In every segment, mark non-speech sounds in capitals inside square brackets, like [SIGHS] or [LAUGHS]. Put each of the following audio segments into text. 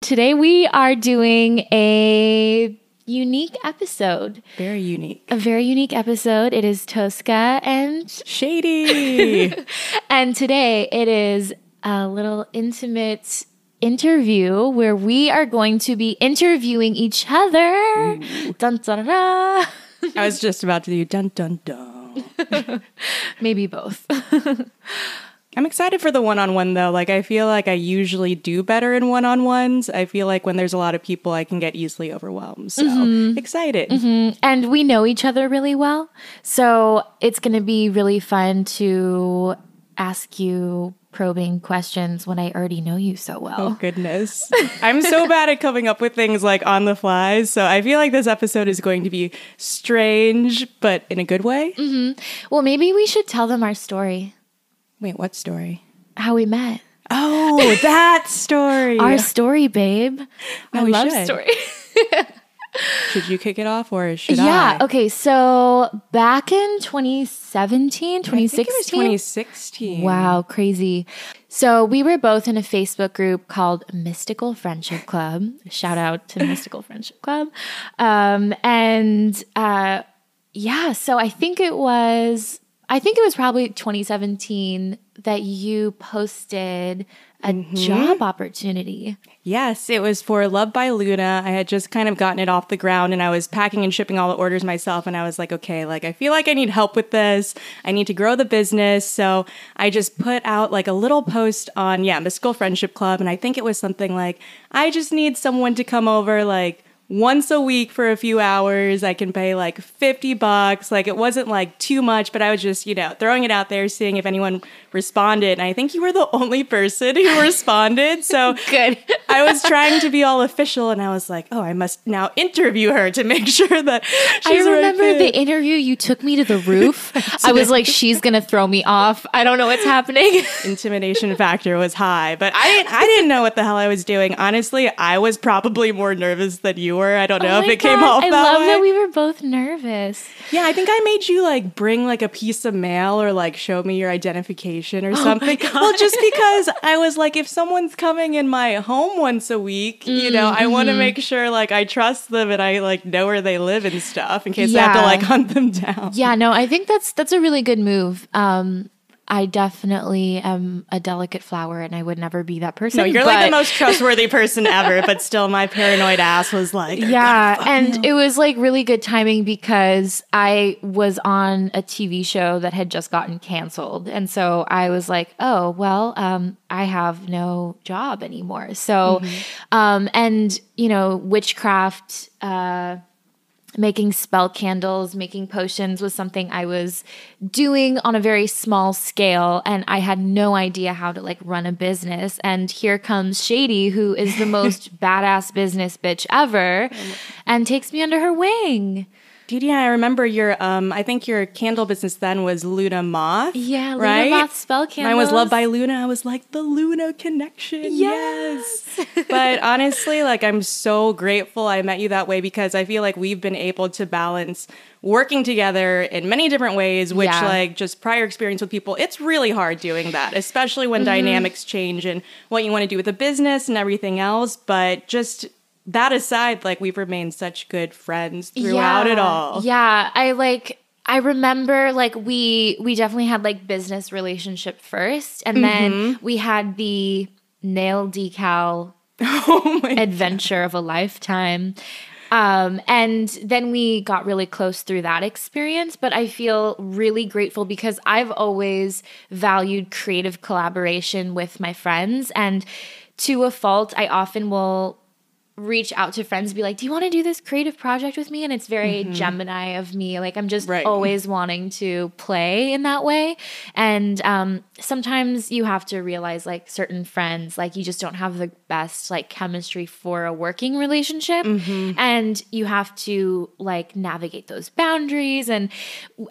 Today we are doing a unique episode. Very unique. A very unique episode. It is Tosca and Shady. [LAUGHS] and today it is a little intimate interview where we are going to be interviewing each other. Dun, dun, dun, I was just about to do dun dun dun. [LAUGHS] Maybe both. [LAUGHS] I'm excited for the one on one though. Like, I feel like I usually do better in one on ones. I feel like when there's a lot of people, I can get easily overwhelmed. So mm-hmm. excited. Mm-hmm. And we know each other really well. So it's going to be really fun to ask you probing questions when I already know you so well. Oh, goodness. [LAUGHS] I'm so bad at coming up with things like on the fly. So I feel like this episode is going to be strange, but in a good way. Mm-hmm. Well, maybe we should tell them our story. Wait, what story? How we met. Oh, [LAUGHS] that story. Our story, babe. Oh, I love should. story. [LAUGHS] should you kick it off or should yeah, I? Yeah. Okay. So back in 2017, 2016. 2016. Wow. Crazy. So we were both in a Facebook group called Mystical Friendship Club. Shout out to [LAUGHS] Mystical Friendship Club. Um, and uh, yeah, so I think it was I think it was probably 2017 that you posted a mm-hmm. job opportunity. Yes, it was for Love by Luna. I had just kind of gotten it off the ground and I was packing and shipping all the orders myself. And I was like, okay, like I feel like I need help with this. I need to grow the business. So I just put out like a little post on, yeah, Mystical Friendship Club. And I think it was something like, I just need someone to come over, like, once a week for a few hours. I can pay like 50 bucks. Like it wasn't like too much, but I was just, you know, throwing it out there, seeing if anyone responded. And I think you were the only person who [LAUGHS] responded. So good. [LAUGHS] I was trying to be all official and I was like, oh, I must now interview her to make [LAUGHS] sure that I remember the interview you took me to the roof. I was like, she's to throw me off. I don't know what's happening. Intimidation factor was high, but I didn't, I didn't know what the hell I was doing. Honestly, I was probably more nervous than you were. I don't oh know oh if it God. came off I that love way. that we were both nervous. Yeah, I think I made you like bring like a piece of mail or like show me your identification or oh something. [LAUGHS] Well, just because I was like, if someone's coming in my home once a week, mm-hmm. you know, I want to mm-hmm. make sure like I trust them and I like know where they live and stuff in case yeah. I have to like hunt them [LAUGHS] down. Yeah, no, I think that's that's a really good move. Um, I definitely am a delicate flower and I would never be that person. No, you're but... like the most trustworthy person ever, but still my paranoid ass was like, Yeah. And it was like really good timing because I was on a TV show that had just gotten canceled. And so I was like, oh, well, um, I have no job anymore. So, mm-hmm. um, and, you know, witchcraft, uh, making spell candles, making potions was something I was doing on a very small scale and I had no idea how to like run a business. And here comes Shady, who is the [LAUGHS] most badass business bitch ever oh and takes me under her wing. Yeah, I remember your um I think your candle business then was Luna Moth. Yeah, Luna right? Moth spell candles. Mine was Love by Luna. I was like the Luna connection. Yes. yes. [LAUGHS] but honestly, like I'm so grateful I met you that way because I feel like we've been able to balance working together in many different ways, which yeah. like just prior experience with people, it's really hard doing that, especially when mm-hmm. dynamics change and what you want to do with a business and everything else. But just that aside, like we've remained such good friends throughout yeah. it all. Yeah, I like I remember like we we definitely had like business relationship first and mm-hmm. then we had the nail decal [LAUGHS] oh adventure God. of a lifetime. Um, and then we got really close through that experience. But I feel really grateful because I've always valued creative collaboration with my friends. And to a fault, I often will reach out to friends and be like do you want to do this creative project with me? And it's very gemini of me. Like i'm just Right. always wanting to play in that way. And um, sometimes you have to realize like certain friends like you just don't have the best like chemistry for a working relationship. Mm-hmm. And you have to like navigate those boundaries. And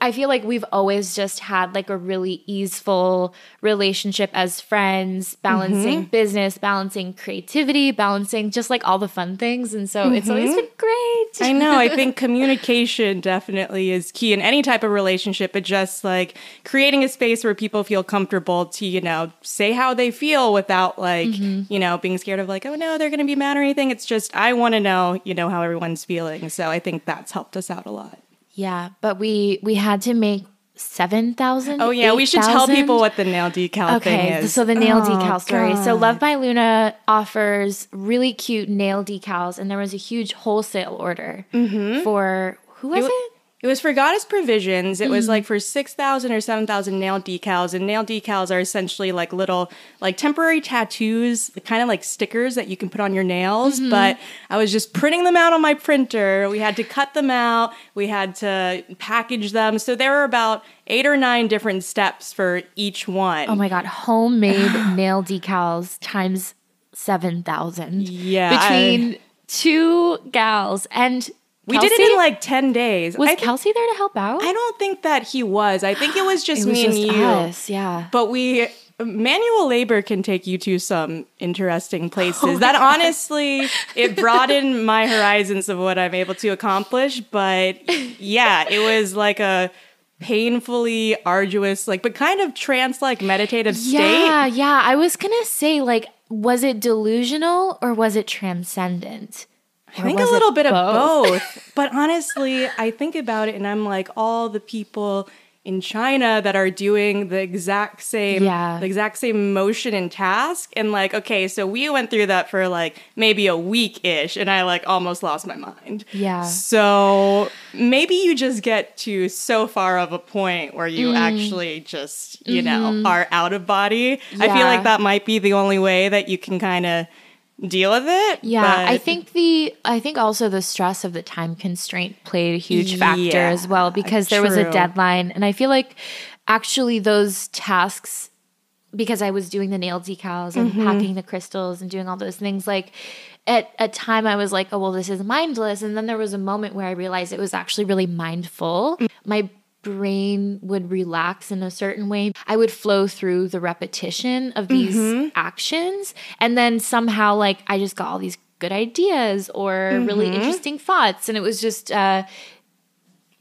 i feel like we've always just had like a really easeful relationship as friends balancing mm-hmm. business balancing creativity balancing just like all the fun things. And so it's always mm-hmm. been great. I know. I think [LAUGHS] communication definitely is key in any type of relationship, but just like creating a space where people feel comfortable to, you know, say how they feel without like, you know, being scared of like, oh no, they're going to be mad or anything. It's just, I want to know, you know, how everyone's feeling. So I think that's helped us out a lot. Yeah, but we we had to make seven thousand. Oh, yeah. We should tell people what the nail decal thing is. so the nail Oh, decal story. So Love by Luna offers really cute nail decals, and there was a huge wholesale order for who was Mm-hmm. It it? It was for Goddess Provisions. It Mm. was like for 6,000 or 7,000 nail decals. And nail decals are essentially like little, like temporary tattoos, kind of like stickers that you can put on your nails. Mm-hmm. But I was just printing them out on my printer. We had to cut them out, we had to package them. So there were about eight or nine different steps for each one. Oh my god, homemade [SIGHS] nail decals times seven thousand. Yeah, I- between two gals and we did it in like 10 days. Was I, Kelsey there to help out? I don't think that he was. I think it was [GASPS] just it was me just and you. us, yeah. But we manual labor can take you to some interesting [LAUGHS] places. Oh that honestly, it broadened [LAUGHS] my horizons of what I'm able to accomplish. But yeah, it was like a painfully arduous, like, but kind of trance like meditative state. Yeah, yeah. I was gonna say, like, was it delusional or was it transcendent? I think a little bit of both? both. [LAUGHS] but honestly, I think about it and I'm like, all the people in China that are doing the exact same Yeah. the exact same motion and task. And like, okay, so we went through that for like maybe a week ish, and I like almost lost my mind. Yeah. So maybe you just get to so far of a point where you Mm. actually just, you know, are out of body. I feel Mm-hmm. Like that might be the only way that you can kind of deal with it. Yeah, I think the I think also the stress of the time constraint played a huge factor Yeah, as well because there was a deadline and I feel like actually those tasks because I was doing the nail decals and Mm-hmm. packing the crystals and doing all those things like at a time I was like, oh well this is mindless and then there was a moment where I realized it was actually really mindful. Mm. My brain would relax in a certain way. I would flow through the repetition of these Mm-hmm. actions. And then somehow, like, I just got all these good ideas or Mm-hmm. really interesting thoughts. And it was just, uh,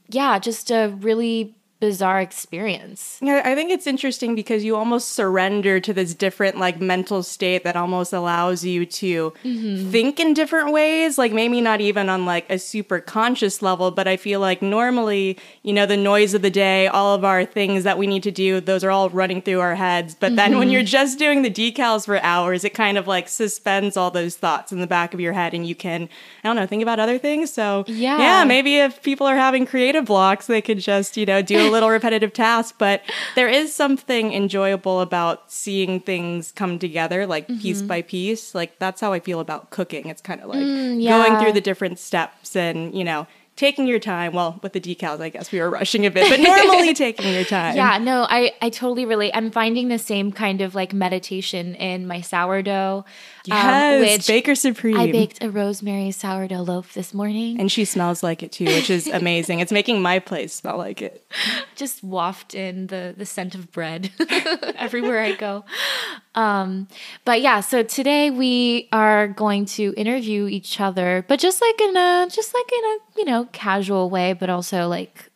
yeah, just a really bizarre experience. Yeah, I think it's interesting because you almost surrender to this different like mental state that almost allows you to Mm-hmm. think in different ways, like maybe not even on like a super conscious level, but I feel like normally, you know, the noise of the day, all of our things that we need to do, those are all running through our heads. But then Mm-hmm. when you're just doing the decals for hours, it kind of like suspends all those thoughts in the back of your head and you can, I don't know, think about other things. So Yeah. yeah, maybe if people are having creative blocks, they could just, you know, do a little repetitive task. But there is something enjoyable about seeing things come together, like piece Mm-hmm. by piece. Like that's how I feel about cooking. It's kind of like Mm, yeah. going through the different steps and, you know, taking your time. Well, with the decals, I guess we were rushing a bit, but [LAUGHS] normally taking your time. Yeah, no, I, I totally relate. I'm finding the same kind of like meditation in my sourdough. Um, Yes, which Baker Supreme. I baked a rosemary sourdough loaf this morning. and she smells like it too, which is [LAUGHS] amazing. it's making my place smell like it. just waft in the the scent of bread [LAUGHS] [LAUGHS] everywhere I go. Um, but yeah, so today we are going to interview each other, but just like in a just like in a you know casual way, but also like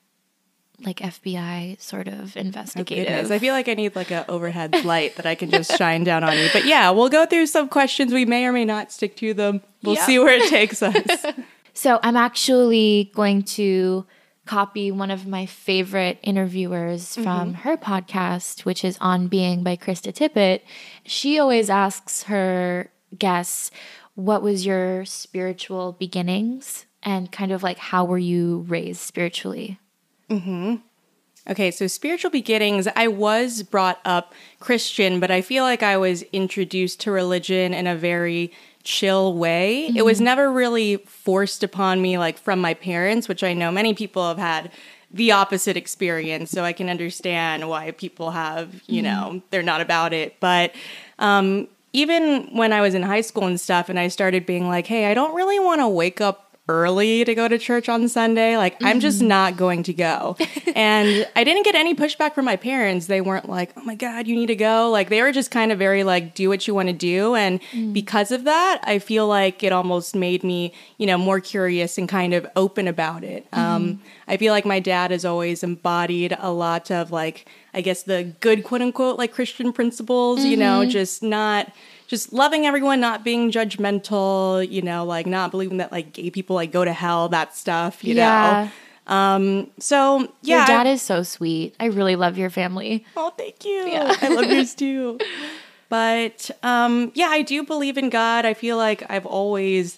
like FBI sort of oh, investigative. Goodness, I feel like I need like a overhead light that I can just shine down on you. But yeah, we'll go through some questions. We may or may not stick to them. We'll Yeah. see where it takes us. [LAUGHS] So I'm actually going to copy one of my favorite interviewers mm-hmm. from her podcast, which is On Being by Krista Tippett. She always asks her guests, What was your spiritual beginnings? And kind of like, how were you raised spiritually? Mm-hmm. Okay, so spiritual beginnings, I was brought up Christian, but I feel like I was introduced to religion in a very chill way. It was mm-hmm. never really forced upon me like from my parents, which I know many people have had the opposite experience. So I can understand why people have, you mm-hmm. know, they're not about it. But um, even when I was in high school and stuff, and I started being like, hey, I don't really want to wake up early to go to church on Sunday. Like, I'm just mm-hmm. not going to go. [LAUGHS] and I didn't get any pushback from my parents. They weren't like, oh my God, you need to go. Like, they were just kind of very like, do what you want to do. And mm. because of that, I feel like it almost made me, you know, more curious and kind of open about it. Um, mm-hmm. I feel like my dad has always embodied a lot of like, I guess the good quote unquote like Christian principles, you know, mm-hmm. just not just loving everyone, not being judgmental, you know, like not believing that like gay people like go to hell, that stuff, you Yeah. know. Um, so yeah. Your dad is so sweet. I really love your family. Oh, thank you. I love yours [LAUGHS] too. But um, yeah, I do believe in God. I feel like I've always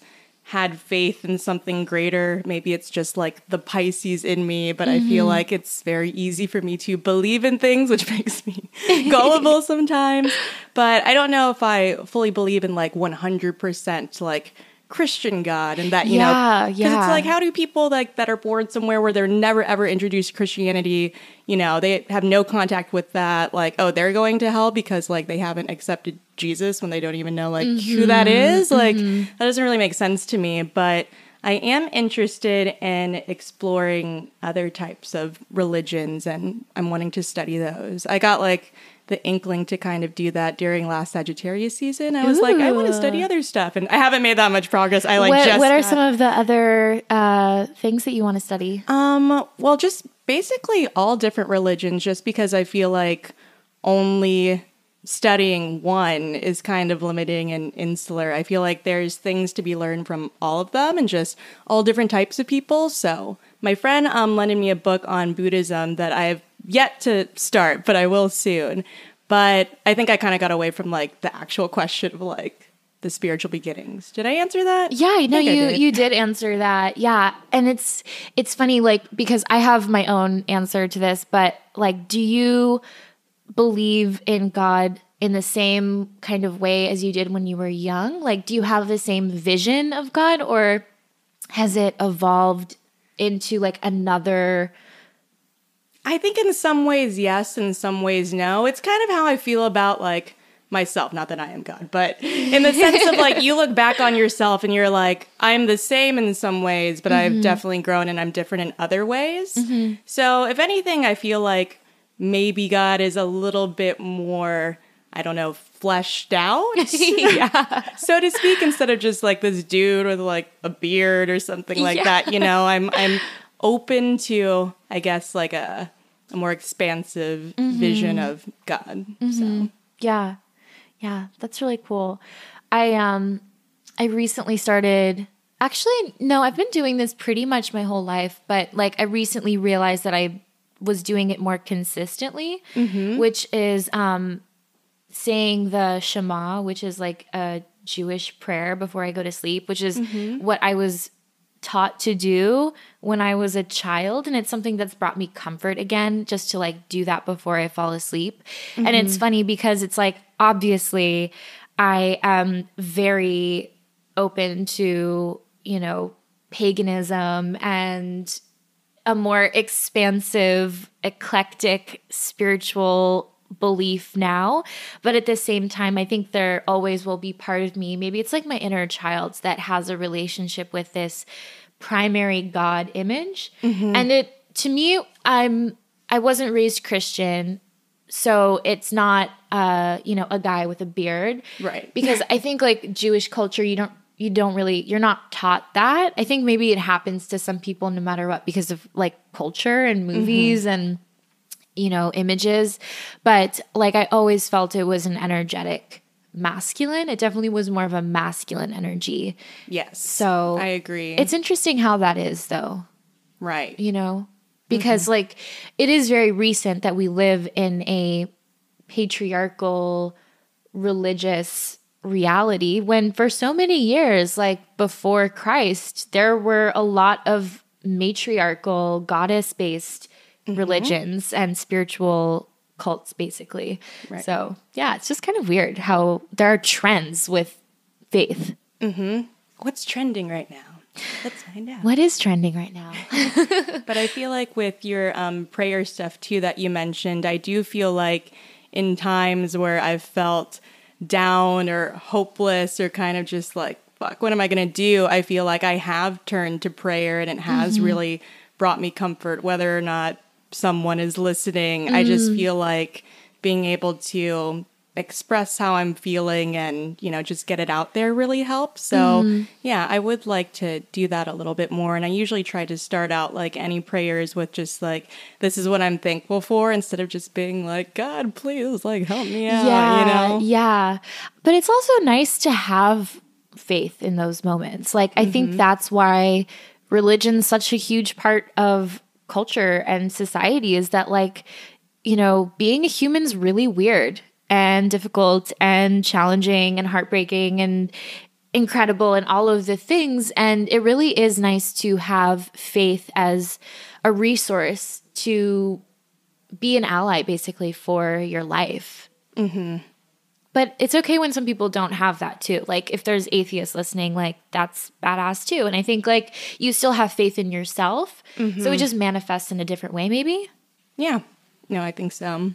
had faith in something greater. Maybe it's just like the Pisces in me, but I feel mm-hmm. like it's very easy for me to believe in things, which [LAUGHS] makes me gullible [LAUGHS] sometimes. But I don't know if I fully believe in like 100% like Christian God and that, you know, Yeah, 'cause yeah. it's like, how do people like that are born somewhere where they're never ever introduced to Christianity, you know, they have no contact with that, like, oh, they're going to hell because like they haven't accepted Jesus when they don't even know like who that Mm-hmm. Like that doesn't really make sense to me. But I am interested in exploring other types of religions and I'm wanting to study those. I got like the inkling to kind of do that during last Sagittarius season. I was like, I want to study other stuff. And I haven't made that much progress. I like what just what are got- some of the other uh, things that you want to study? um, well, just basically all different religions, just because I feel like only studying one is kind of limiting and insular. I feel like there's things to be learned from all of them and just all different types of people. So my friend um lended me a book on Buddhism that I have yet to start, but I will soon. But I think I kind of got away from like the actual question of like the spiritual beginnings. Did I answer that? Yeah, I no, I you did. you did answer that. Yeah, and it's it's funny, like because I have my own answer to this, but like, do you believe in God in the same kind of way as you did when you were young? Like, do you have the same vision of God, or has it evolved into like another? I think in some ways yes, in some ways no. It's kind of how I feel about like myself, not that I am God, but in the sense of like [LAUGHS] you look back on yourself and you're like, I'm the same in some ways, but I've mm-hmm. definitely grown and I'm different in other ways. Mm-hmm. So if anything, I feel like maybe God is a little bit more, I don't know, fleshed out, [LAUGHS] [LAUGHS] so to speak, instead of just like this dude with like a beard or something like Yeah. that. You know, I'm I'm open to, I guess, like a a more expansive vision of God. So Yeah. Yeah, that's really cool. I um I recently started actually no, I've been doing this pretty much my whole life, but like I recently realized that I was doing it more consistently, which is um saying the Shema, which is like a Jewish prayer before I go to sleep, which is what I was taught to do when I was a child. And it's something that's brought me comfort again, just to like do that before I fall asleep. And it's mm-hmm. funny because it's like, obviously, I am very open to, you know, paganism and a more expansive, eclectic spiritual belief now. But at the same time, I think there always will be part of me. Maybe it's like my inner child that has a relationship with this primary God image. And it to me, I'm I wasn't raised Christian. So it's not uh, you know, a guy with a beard. Right. [LAUGHS] Because I think like Jewish culture, you don't you don't really you're not taught that. I think maybe it happens to some people no matter what because of like culture and movies and you know, images. But like I always felt it was an energetic masculine. It definitely was more of a masculine energy. yes, So I agree. It's interesting how that is though, right. you know? Because mm-hmm. like it is very recent that we live in a patriarchal religious reality when for so many years like before Christ there were a lot of matriarchal goddess based Mm-hmm. religions and spiritual cults basically. So, yeah, it's just kind of weird how there are trends with faith. Mm-hmm. What's trending right now? Let's find out. What is trending right now? [LAUGHS] [LAUGHS] But I feel like with your um, prayer stuff too that you mentioned, I do feel like in times where I've felt down or hopeless or kind of just like, fuck, what am I going to do? I feel like I have turned to prayer and it has mm-hmm. really brought me comfort, whether or not someone is listening. I just mm. feel like being able to express how I'm feeling and, you know, just get it out there really helps. So, mm-hmm. yeah, I would like to do that a little bit more. And I usually try to start out like any prayers with just like, this is what I'm thankful for instead of just being like, God, please, like, help me out, yeah, you know? yeah. But it's also nice to have faith in those moments. Like I think mm-hmm. that's why religion's such a huge part of culture and society is that like you know, being a human's really weird and difficult and challenging and heartbreaking and incredible and all of the things. And it really is nice to have faith as a resource to be an ally basically for your life. Mm-hmm. But it's okay when some people don't have that too. Like if there's atheists listening, like that's badass too. And I think like you still have faith in yourself. So it mm-hmm. just manifests in a different way, maybe. Yeah. No, I think so.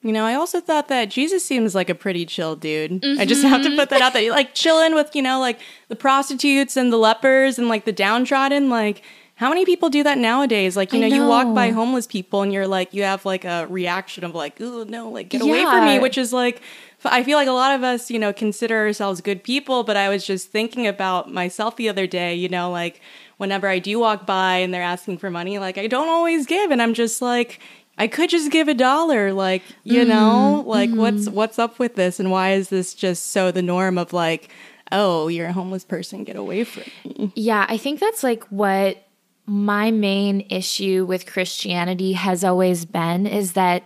You know, I also thought that Jesus seems like a pretty chill dude. I just have to mm-hmm. put that out there. Like chilling with, you know, like the prostitutes and the lepers and like the downtrodden. Like, how many people do that nowadays? Like, you I know, you walk by homeless people and you're like, you have like a reaction of like, oh no, like get away from me, which is like, I feel like a lot of us, you know, consider ourselves good people, but I was just thinking about myself the other day, you know, like whenever I do walk by and they're asking for money, like I don't always give. And I'm just like, I could just give a dollar, like, you mm-hmm. know, like what's mm-hmm. what's up with this and why is this just so the norm of like, oh, you're a homeless person, get away from me. Yeah, I think that's like what my main issue with Christianity has always been is that,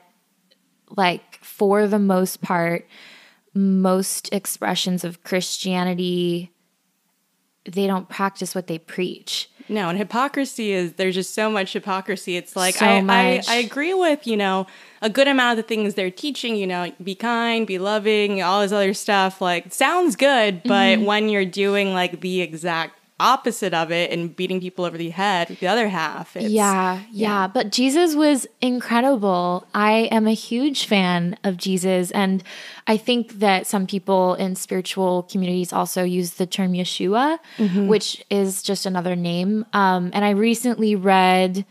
like, for the most part, most expressions of Christianity, they don't practice what they preach. No, and hypocrisy is there's just so much hypocrisy. It's like So I, I. I agree with, you know, a good amount of the things they're teaching, you know, be kind, be loving, all this other stuff. Like sounds good, but Mm-hmm. when you're doing like the exact opposite of it and beating people over the head with the other half, it's yeah, yeah, But Jesus was incredible. I am a huge fan of Jesus. And I think that some people in spiritual communities also use the term Yeshua, which is just another name. Um, and I recently read,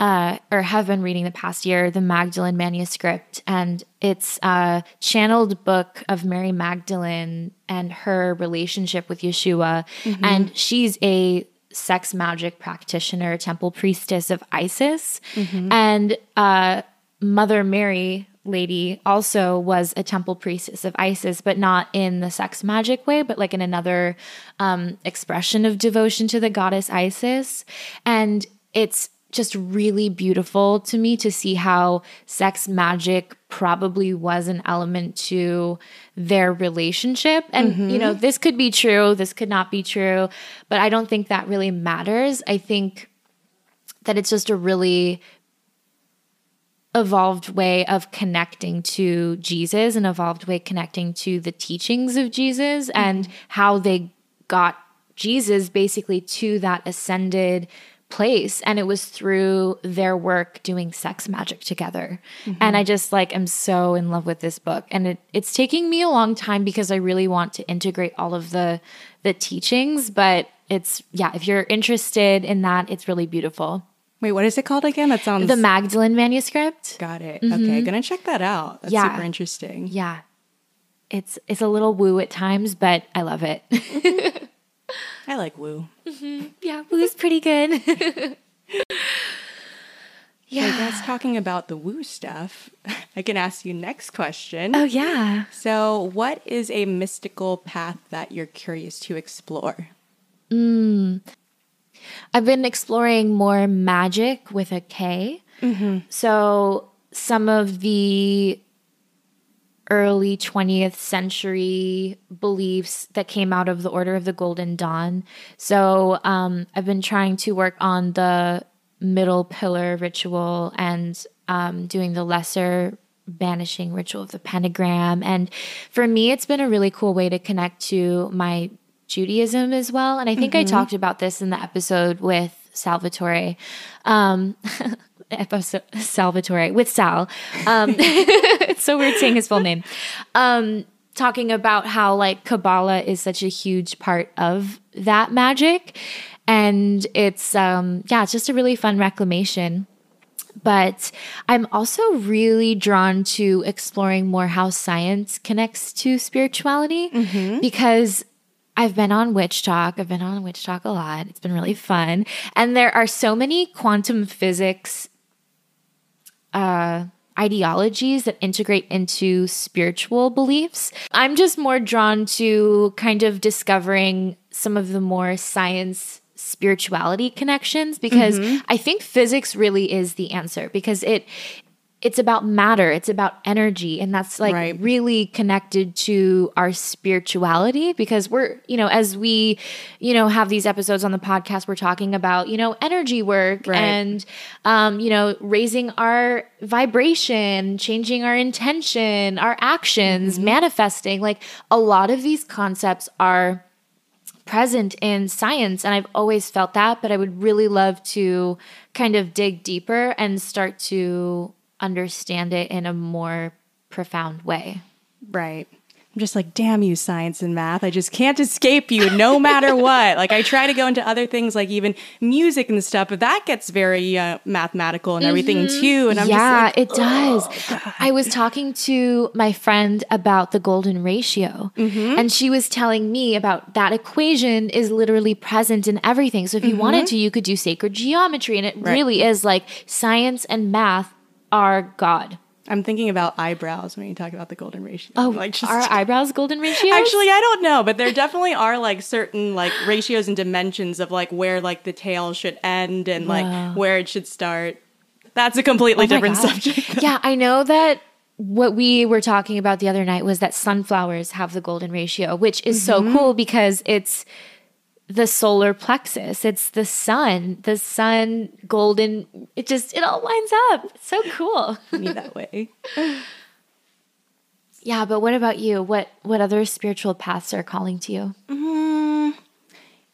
uh, or have been reading the past year, the Magdalene manuscript. And it's a channeled book of Mary Magdalene and her relationship with Yeshua. And she's a sex magic practitioner, temple priestess of Isis. And uh, Mother Mary lady also was a temple priestess of Isis, but not in the sex magic way, but like in another um, expression of devotion to the goddess Isis. And it's just really beautiful to me to see how sex magic probably was an element to their relationship. And, you know, mm-hmm. this could be true, this could not be true, but I don't think that really matters. I think that it's just a really evolved way of connecting to Jesus, an evolved way connecting to the teachings of Jesus and mm-hmm. how they got Jesus basically to that ascended place and it was through their work doing sex magic together mm-hmm. and i just like am so in love with this book and it, it's taking me a long time because i really want to integrate all of the the teachings but it's yeah if you're interested in that it's really beautiful Wait, what is it called again? That sounds the magdalene manuscript got it. Mm-hmm. Okay, gonna check that out. That's Yeah. super interesting. yeah it's it's a little woo at times but i love it mm-hmm. [LAUGHS] I like woo. Mm-hmm. yeah woo's pretty good [LAUGHS] So I guess talking about the woo stuff, [LAUGHS] I can ask you next question. oh yeah So, what is a mystical path that you're curious to explore? Mm. I've been exploring more magic with a K. Mm-hmm. So some of the early 20th century beliefs that came out of the Order of the Golden Dawn. So um, I've been trying to work on the middle pillar ritual and um, doing the lesser banishing ritual of the pentagram. And for me, it's been a really cool way to connect to my Judaism as well. And I think mm-hmm. I talked about this in the episode with Salvatore. Um, [LAUGHS] episode [LAUGHS] Salvatore with Sal. Um, [LAUGHS] it's so weird saying his full name. Um, talking about how like Kabbalah is such a huge part of that magic. And it's um yeah, it's just a really fun reclamation. But I'm also really drawn to exploring more how science connects to spirituality mm-hmm. because I've been on Witch Talk. I've been on Witch Talk a lot. It's been really fun. And there are so many quantum physics uh, ideologies that integrate into spiritual beliefs. I'm just more drawn to kind of discovering some of the more science spirituality connections because mm-hmm. I think physics really is the answer because it it's about matter it's about energy and that's like right. really connected to our spirituality because we're you know as we you know have these episodes on the podcast we're talking about you know energy work right. and um you know raising our vibration changing our intention our actions mm-hmm. manifesting like a lot of these concepts are present in science and I've always felt that but I would really love to kind of dig deeper and start to understand it in a more profound way. Right. I'm just like, damn you, science and math. I just can't escape you no [LAUGHS] matter what. Like, I try to go into other things like even music and stuff, but that gets very uh, mathematical and everything mm-hmm. too. And I'm yeah, like, it does. I was talking to my friend about the golden ratio, mm-hmm. and she was telling me about that equation is literally present in everything. So, if you mm-hmm. wanted to, you could do sacred geometry, and it right. really is like science and math are God. I'm thinking about eyebrows when you talk about the golden ratio. Oh, like just, are eyebrows golden ratios? Actually, I don't know, but there definitely are like certain like ratios and dimensions of like where like the tail should end and like where it should start. That's a completely oh different subject. [LAUGHS] Yeah, I know that what we were talking about the other night was that sunflowers have the golden ratio, which is mm-hmm. so cool because it's the solar plexus. It's the sun, the sun, golden. It just, it all lines up. It's so cool. [LAUGHS] Me that way. yeah, but what about you? What what other spiritual paths are calling to you? Mm,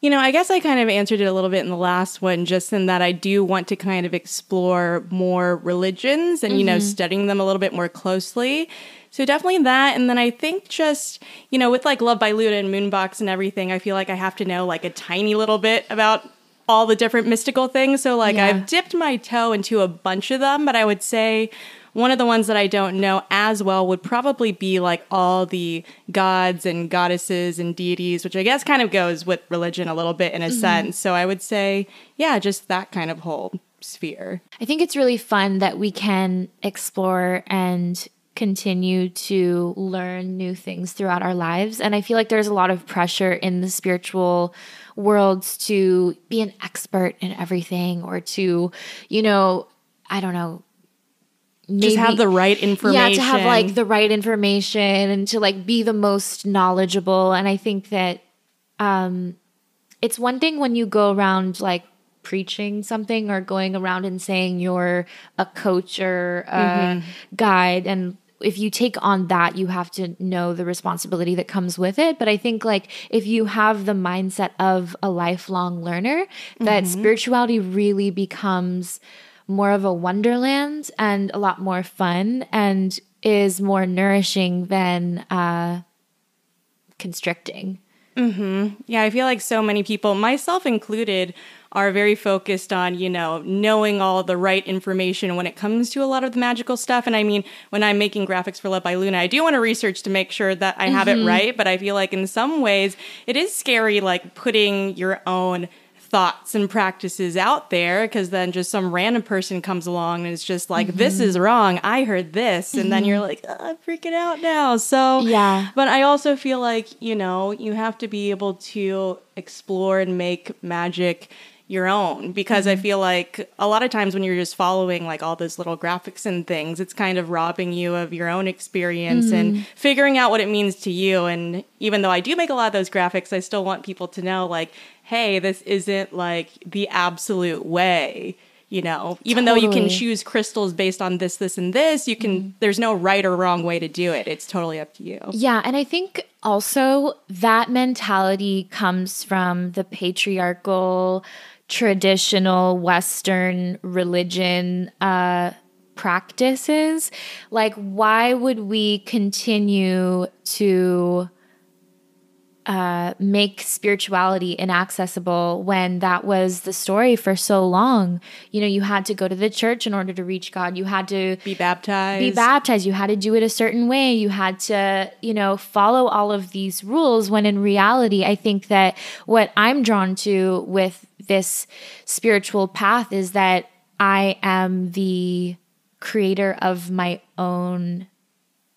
you know, I guess I kind of answered it a little bit in the last one, just in that I do want to kind of explore more religions and, mm-hmm. you know, mm-hmm. studying them a little bit more closely. So definitely that. And then I think just, you know, with like Love by Luna and Moonbox and everything, I feel like I have to know like a tiny little bit about all the different mystical things. So like yeah. I've dipped my toe into a bunch of them, but I would say one of the ones that I don't know as well would probably be like all the gods and goddesses and deities, which I guess kind of goes with religion a little bit in a mm-hmm. sense. So I would say, yeah, just that kind of whole sphere. I think it's really fun that we can explore and continue to learn new things throughout our lives. And I feel like there's a lot of pressure in the spiritual worlds to be an expert in everything or to, you know, I don't know. Maybe, just have the right information. Yeah, to have like the right information and to like be the most knowledgeable. And I think that um it's one thing when you go around like preaching something or going around and saying you're a coach or a mm-hmm. guide and if you take on that, you have to know the responsibility that comes with it. But I think like if you have the mindset of a lifelong learner, that mm-hmm. spirituality really becomes more of a wonderland and a lot more fun and is more nourishing than uh, constricting. Mm-hmm. Yeah, I feel like so many people, myself included, are very focused on, you know, knowing all the right information when it comes to a lot of the magical stuff. And I mean, when I'm making graphics for Love by Luna, I do want to research to make sure that I have mm-hmm. it right. But I feel like in some ways it is scary, like putting your own thoughts and practices out there because then just some random person comes along and it's just like mm-hmm. this is wrong i heard this and mm-hmm. then you're like oh, i'm freaking out now so yeah but i also feel like you know you have to be able to explore and make magic your own because mm-hmm. I feel like a lot of times when you're just following like all those little graphics and things, it's kind of robbing you of your own experience mm-hmm. and figuring out what it means to you. And even though I do make a lot of those graphics, I still want people to know like, hey, this isn't like the absolute way. you know, even though you can choose crystals based on this, this, and this, you can, there's no right or wrong way to do it. It's totally up to you. Yeah, and I think also that mentality comes from the patriarchal, traditional Western religion uh, practices. Like, why would we continue to uh, make spirituality inaccessible when that was the story for so long? You know, you had to go to the church in order to reach God. You had to Be baptized. be baptized. You had to do it a certain way. You had to, you know, follow all of these rules. When in reality, I think that what I'm drawn to with this spiritual path is that I am the creator of my own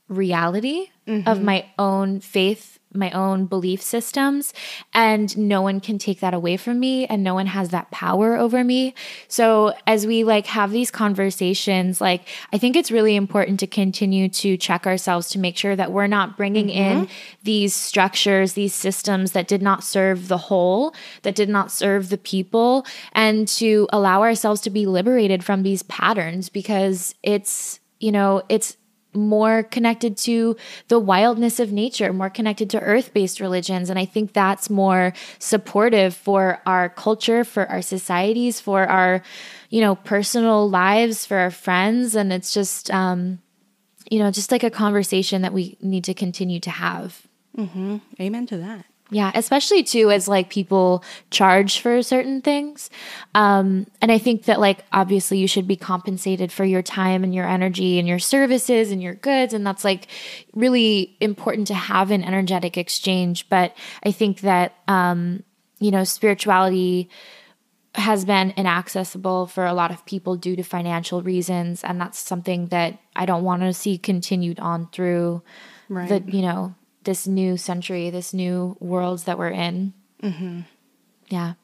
reality, of my own faith, my own belief systems. And no one can take that away from me and no one has that power over me. So as we like have these conversations, like I think it's really important to continue to check ourselves to make sure that we're not bringing mm-hmm. in these structures, these systems that did not serve the whole, that did not serve the people, and to allow ourselves to be liberated from these patterns because it's, you know, it's more connected to the wildness of nature, more connected to earth based religions. And I think that's more supportive for our culture, for our societies, for our, you know, personal lives, for our friends. And it's just, um, you know, just like a conversation that we need to continue to have. Amen to that. Yeah, especially too as like people charge for certain things. Um, and I think that like obviously you should be compensated for your time and your energy and your services and your goods. And that's like really important to have an energetic exchange. But I think that, um, you know, spirituality has been inaccessible for a lot of people due to financial reasons. And that's something that I don't want to see continued on through Right. the, you know, this new century, this new worlds that we're in. Mm-hmm. Yeah.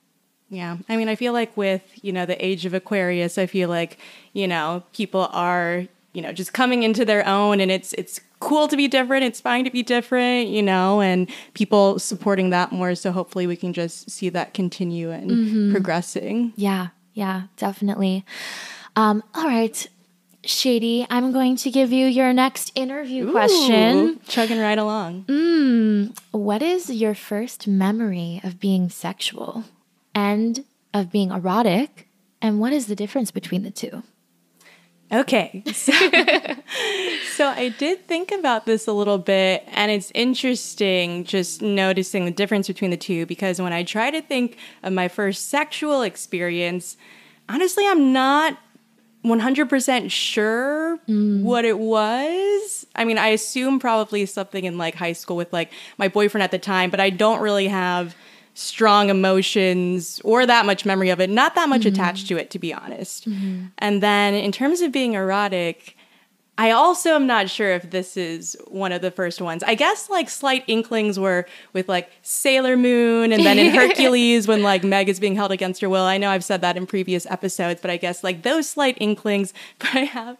Yeah. I mean, I feel like with, you know, the age of Aquarius, I feel like, you know, people are, you know, just coming into their own and it's it's cool to be different, it's fine to be different, you know, and people supporting that more so hopefully we can just see that continue and progressing. Yeah. Yeah. Definitely. Um, all right. Shady, I'm going to give you your next interview question. Chugging right along. Mm, what is your first memory of being sexual and of being erotic? And what is the difference between the two? Okay. So, [LAUGHS] so I did think about this a little bit, and it's interesting just noticing the difference between the two because when I try to think of my first sexual experience, honestly, I'm not 100% sure mm. what it was. I mean, I assume probably something in like high school with like my boyfriend at the time, but I don't really have strong emotions or that much memory of it, not that much mm-hmm. attached to it, to be honest. Mm-hmm. And then in terms of being erotic, I also am not sure if this is one of the first ones. I guess like slight inklings were with like Sailor Moon and then in [LAUGHS] Hercules when like Meg is being held against her will. I know I've said that in previous episodes, but I guess like those slight inklings. [LAUGHS] But I have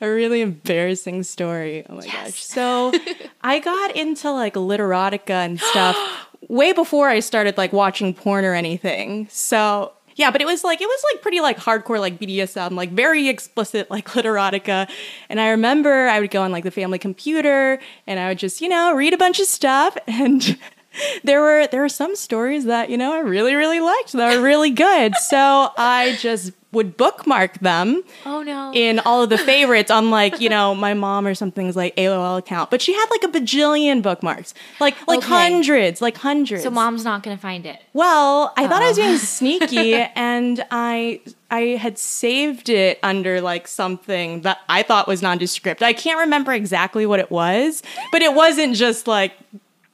a really embarrassing story. Oh my gosh. So [LAUGHS] I got into like literotica and stuff [GASPS] way before I started like watching porn or anything. So yeah, but it was like it was like pretty like hardcore like BDSM, like very explicit like literotica. And I remember I would go on like the family computer and I would just, you know, read a bunch of stuff [LAUGHS] and [LAUGHS] there were there were some stories that, you know, I really, really liked that were really good. [LAUGHS] So I just would bookmark them Oh no. in all of the [LAUGHS] favorites on like you know my mom or something's like AOL account, but she had like a bajillion bookmarks, like like Okay. hundreds, like hundreds. so mom's not going to find it. Well, I thought I was being oh. sneaky, and I I had saved it under like something that I thought was nondescript. I can't remember exactly what it was, but it wasn't just like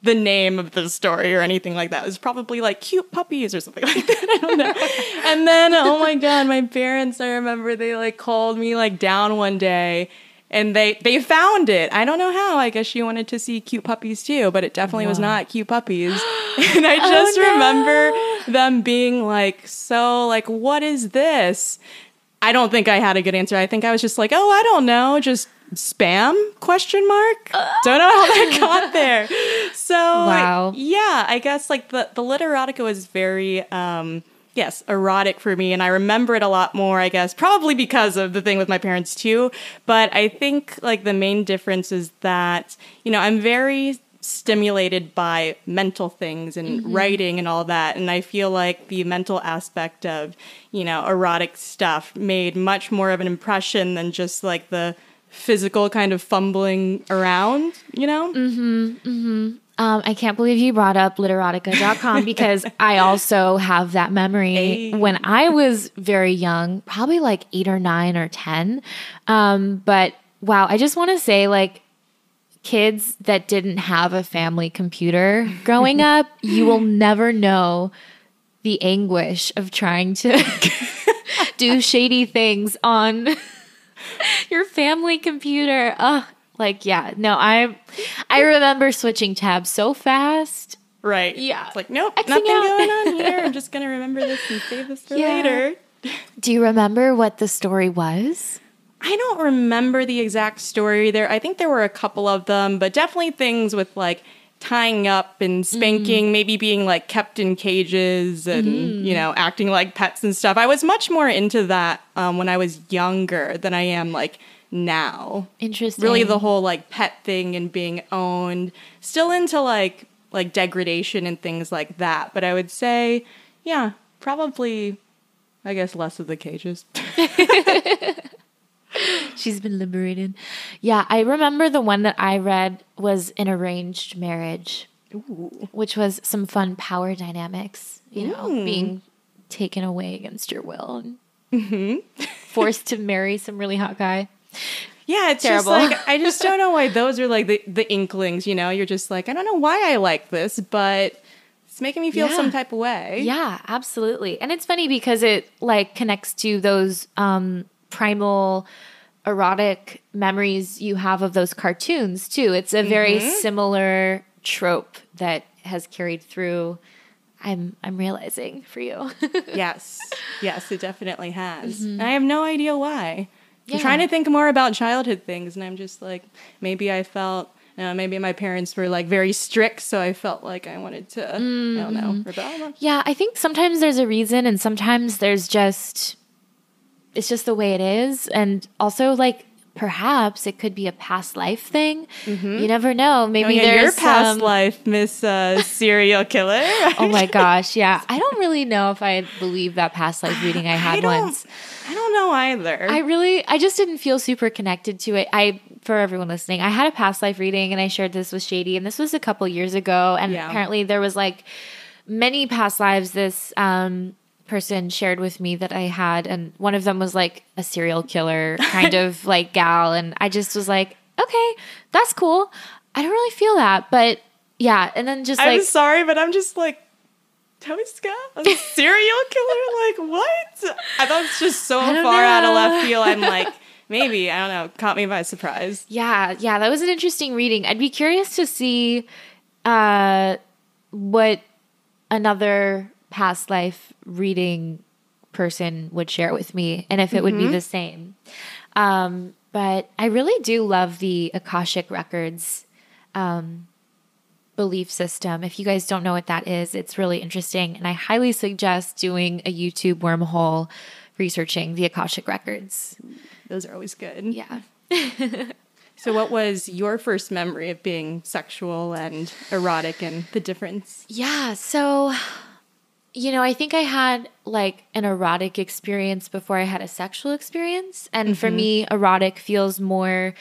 the name of the story or anything like that. It was probably like cute puppies or something [LAUGHS] like that. I don't know. and then oh my god, my parents, I remember they like called me like down one day and they they found it. I don't know how. I guess she wanted to see cute puppies too, but it definitely was not cute puppies. [GASPS] and I oh, just no. remember them being like so like what is this? I don't think I had a good answer. I think I was just like, "Oh, I don't know, just spam question mark don't know how that got there so Wow. yeah i guess like the the literotica was very um yes, erotic for me. And I remember it a lot more, I guess, probably because of the thing with my parents too. But I think like the main difference is that, you know, I'm very stimulated by mental things and mm-hmm. writing and all that. And I feel like the mental aspect of, you know, erotic stuff made much more of an impression than just like the physical kind of fumbling around, you know? Mm-hmm. Mm-hmm. Um, I can't believe you brought up literotica.com [LAUGHS] because I also have that memory hey. when I was very young, probably like eight or nine or 10. Um, but wow, I just want to say, like, kids that didn't have a family computer growing [LAUGHS] up, you will never know the anguish of trying to [LAUGHS] do shady things on [LAUGHS] your family computer. Ugh, like, yeah, no, I I remember switching tabs so fast. Right. Yeah. It's like, nope, Xing nothing out. going on here. [LAUGHS] I'm just gonna remember this and save this for yeah. later. Do you remember what the story was? I don't remember the exact story there. I think there were a couple of them, but definitely things with like tying up and spanking, mm. maybe being like kept in cages and, mm. you know, acting like pets and stuff. I was much more into that um, when I was younger than I am like now. Interesting. Really the whole like pet thing and being owned. Still into like like degradation and things like that. But I would say, yeah, probably I guess less of the cages. [LAUGHS] [LAUGHS] [LAUGHS] She's been liberated. Yeah, I remember the one that I read was an arranged marriage, Ooh. which was some fun power dynamics, you know, mm. being taken away against your will and mm-hmm. [LAUGHS] forced to marry some really hot guy. Yeah, it's Terrible. just like I just don't know why [LAUGHS] those are like the, the inklings, you know? You're just like, I don't know why I like this, but it's making me feel yeah. some type of way. Yeah, absolutely. And it's funny because it like connects to those um primal erotic memories you have of those cartoons too. It's a very mm-hmm. similar trope that has carried through I'm I'm realizing for you. [LAUGHS] yes. Yes, it definitely has. Mm-hmm. I have no idea why. Yeah. I'm trying to think more about childhood things and I'm just like maybe I felt maybe my parents were like very strict, so I felt like I wanted to, mm-hmm. I don't know, mm-hmm. rebel. Yeah, I think sometimes there's a reason, and sometimes there's just it's just the way it is. And also, like, perhaps it could be a past life thing. Mm-hmm. You never know. Maybe oh, yeah, there's your past some... life, Miss uh, Serial Killer. [LAUGHS] oh my gosh, yeah. I don't really know if I believe that past life reading I had I once. I don't know either. I really, I just didn't feel super connected to it. I, for everyone listening, I had a past life reading and I shared this with Shady, and this was a couple years ago. And yeah. apparently there was like many past lives. This um, person shared with me that I had, and one of them was like a serial killer kind of [LAUGHS] like gal. And I just was like, okay, that's cool. I don't really feel that. But yeah. And then just like. I'm sorry, but I'm just like, Tony Scott, a [LAUGHS] serial killer? like, what? I thought it's just so far know. out of left field. I'm like, [LAUGHS] maybe, I don't know, caught me by surprise. Yeah. Yeah. That was an interesting reading. I'd be curious to see uh, what another past life reading person would share it with me and if it mm-hmm. would be mm-hmm. the same. Um, but I really do love the Akashic Records um, belief system. If you guys don't know what that is, it's really interesting. And I highly suggest doing a YouTube wormhole researching the Akashic Records. Those are always good. Yeah. [LAUGHS] so, what was your first memory of being sexual and erotic and the difference? Yeah. So, you know, I think I had like an erotic experience before I had a sexual experience. And mm-hmm. for me, erotic feels more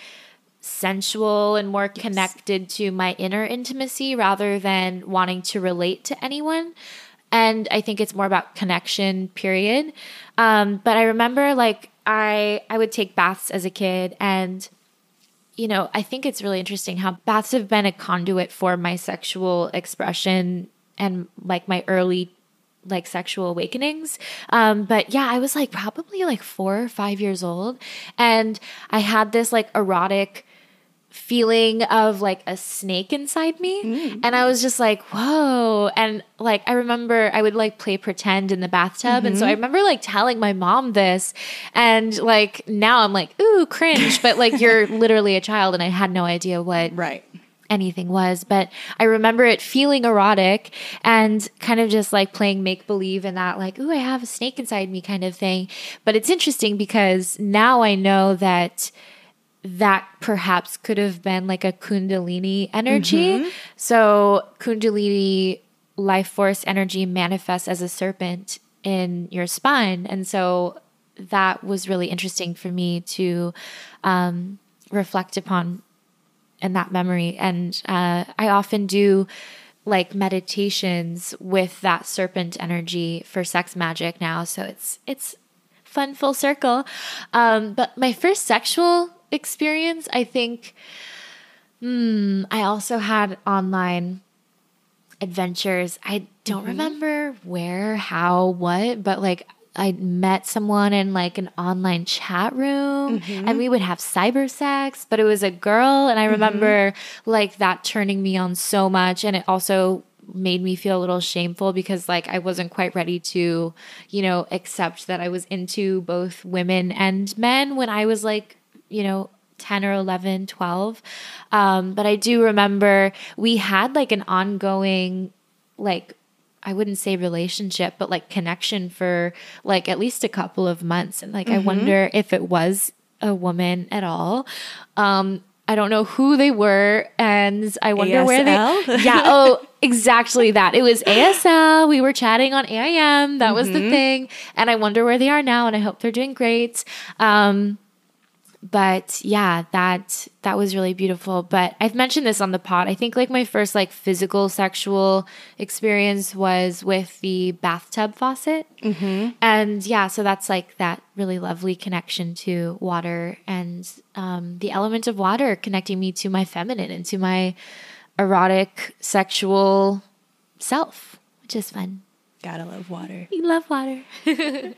sensual and more yes. connected to my inner intimacy rather than wanting to relate to anyone. And I think it's more about connection, period. Um, but I remember like I I would take baths as a kid and you know, I think it's really interesting how baths have been a conduit for my sexual expression and like my early like sexual awakenings. Um, but yeah, I was like probably like four or five years old. And I had this like erotic feeling of like a snake inside me. Mm. And I was just like, whoa. And like, I remember I would like play pretend in the bathtub. Mm-hmm. And so I mm-hmm. remember like telling my mom this. And like, now I'm like, ooh, cringe. But like, you're [LAUGHS] literally a child. And I had no idea what. Right anything was, but I remember it feeling erotic and kind of just like playing make believe and that, like, ooh, I have a snake inside me kind of thing. But it's interesting because now I know that that perhaps could have been like a Kundalini energy. Mm-hmm. So, Kundalini life force energy manifests as a serpent in your spine. And so, that was really interesting for me to um, reflect upon in that memory. And uh, I often do like meditations with that serpent energy for sex magic now. So it's it's fun full circle. Um, but my first sexual experience, I think, hmm, I also had online adventures. I don't mm-hmm. remember where, how, what, but like I met someone in like an online chat room mm-hmm. and we would have cyber sex, but it was a girl. And I mm-hmm. remember mm-hmm. like that turning me on so much. And it also made me feel a little shameful because like I wasn't quite ready to, you know, accept that I was into both women and men when I was like you know, 10 or 11, 12. Um, but I do remember we had like an ongoing, like, I wouldn't say relationship, but like connection for like at least a couple of months. And like, mm-hmm. I wonder if it was a woman at all. Um, I don't know who they were, and I wonder ASL? where they. [LAUGHS] Yeah. Oh, exactly that. It was ASL. We were chatting on AIM. That mm-hmm. was the mm-hmm. thing, and I wonder where they are now. And I hope they're doing great. Um, but yeah that that was really beautiful. But i've mentioned this on the pod. I think like my first like physical sexual experience was with the bathtub faucet. Mm-hmm. and yeah so that's like that really lovely connection to water and um, the element of water connecting me to my feminine and to my erotic sexual self which is fun. Gotta love water. You love water [LAUGHS]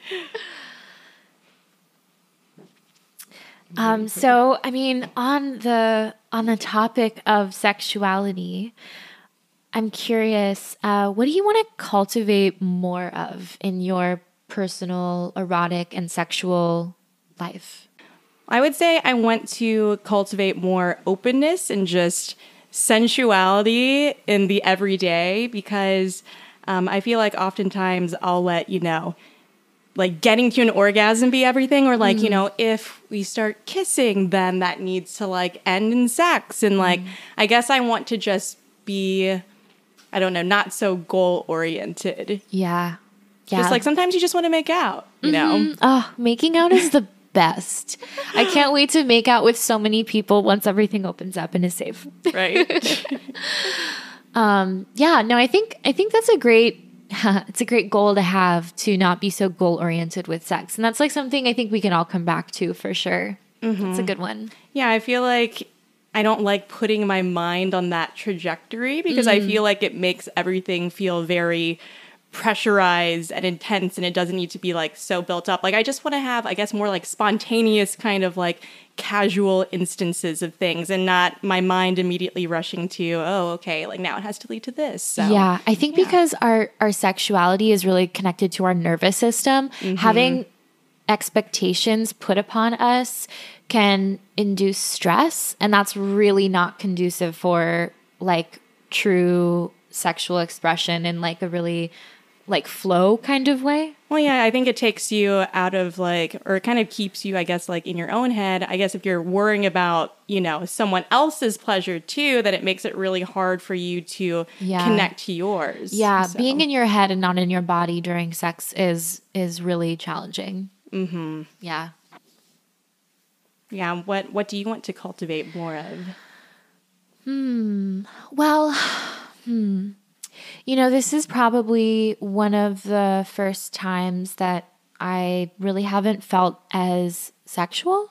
Um, so I mean, on the on the topic of sexuality, I'm curious, uh, what do you want to cultivate more of in your personal erotic and sexual life? I would say I want to cultivate more openness and just sensuality in the everyday because um, I feel like oftentimes I'll let, you know, like getting to an orgasm be everything? Or like mm. you know if we start kissing then that needs to like end in sex? And like mm. i guess i want to just be i don't know not so goal oriented yeah yeah. just like sometimes you just want to make out you mm-hmm. know oh making out is the best. I [LAUGHS] can't wait to make out with so many people once everything opens up and is safe. Right. [LAUGHS] Um yeah no i think i think that's a great [LAUGHS] it's a great goal to have to not be so goal oriented with sex. And that's like something I think we can all come back to for sure. Mm-hmm. It's a good one. Yeah, I feel like I don't like putting my mind on that trajectory because mm. I feel like it makes everything feel very pressurized and intense and it doesn't need to be like so built up. Like I just want to have I guess more like spontaneous kind of like casual instances of things and not my mind immediately rushing to oh okay like now it has to lead to this. So Yeah, I think yeah. because our our sexuality is really connected to our nervous system, mm-hmm. having expectations put upon us can induce stress and that's really not conducive for like true sexual expression in like a really like flow kind of way. Well, yeah, I think it takes you out of like, or it kind of keeps you, I guess, like in your own head. I guess if you're worrying about, you know, someone else's pleasure too, that it makes it really hard for you to yeah. connect to yours. Yeah, so. being in your head and not in your body during sex is is really challenging. Mm-hmm. Yeah. Yeah. What What do you want to cultivate more of? Hmm. Well. Hmm. You know, this is probably one of the first times that I really haven't felt as sexual.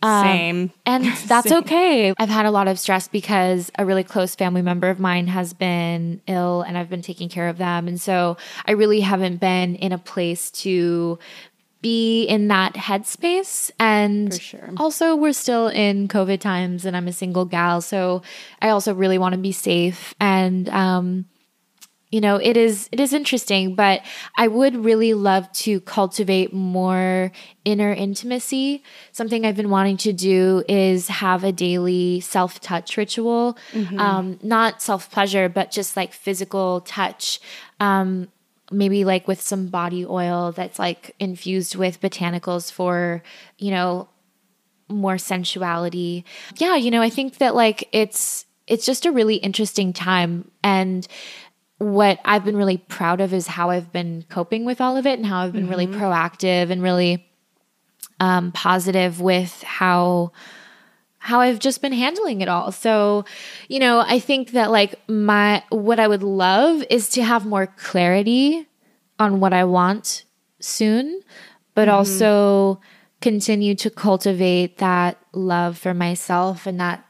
Um, Same. And [LAUGHS] that's Same. okay. I've had a lot of stress because a really close family member of mine has been ill and I've been taking care of them. And so I really haven't been in a place to be in that headspace. And sure. also, we're still in COVID times and I'm a single gal. So I also really want to be safe. And, um, you know it is it is interesting but i would really love to cultivate more inner intimacy. Something i've been wanting to do is have a daily self-touch ritual. Mm-hmm. um, not self-pleasure but just like physical touch. Um, maybe like with some body oil that's like infused with botanicals for you know more sensuality. Yeah you know i think that like it's it's just a really interesting time. And what I've been really proud of is how I've been coping with all of it and how I've been mm-hmm. really proactive and really um, positive with how how I've just been handling it all. So, you know, I think that like my what I would love is to have more clarity on what I want soon, but mm-hmm. also continue to cultivate that love for myself and that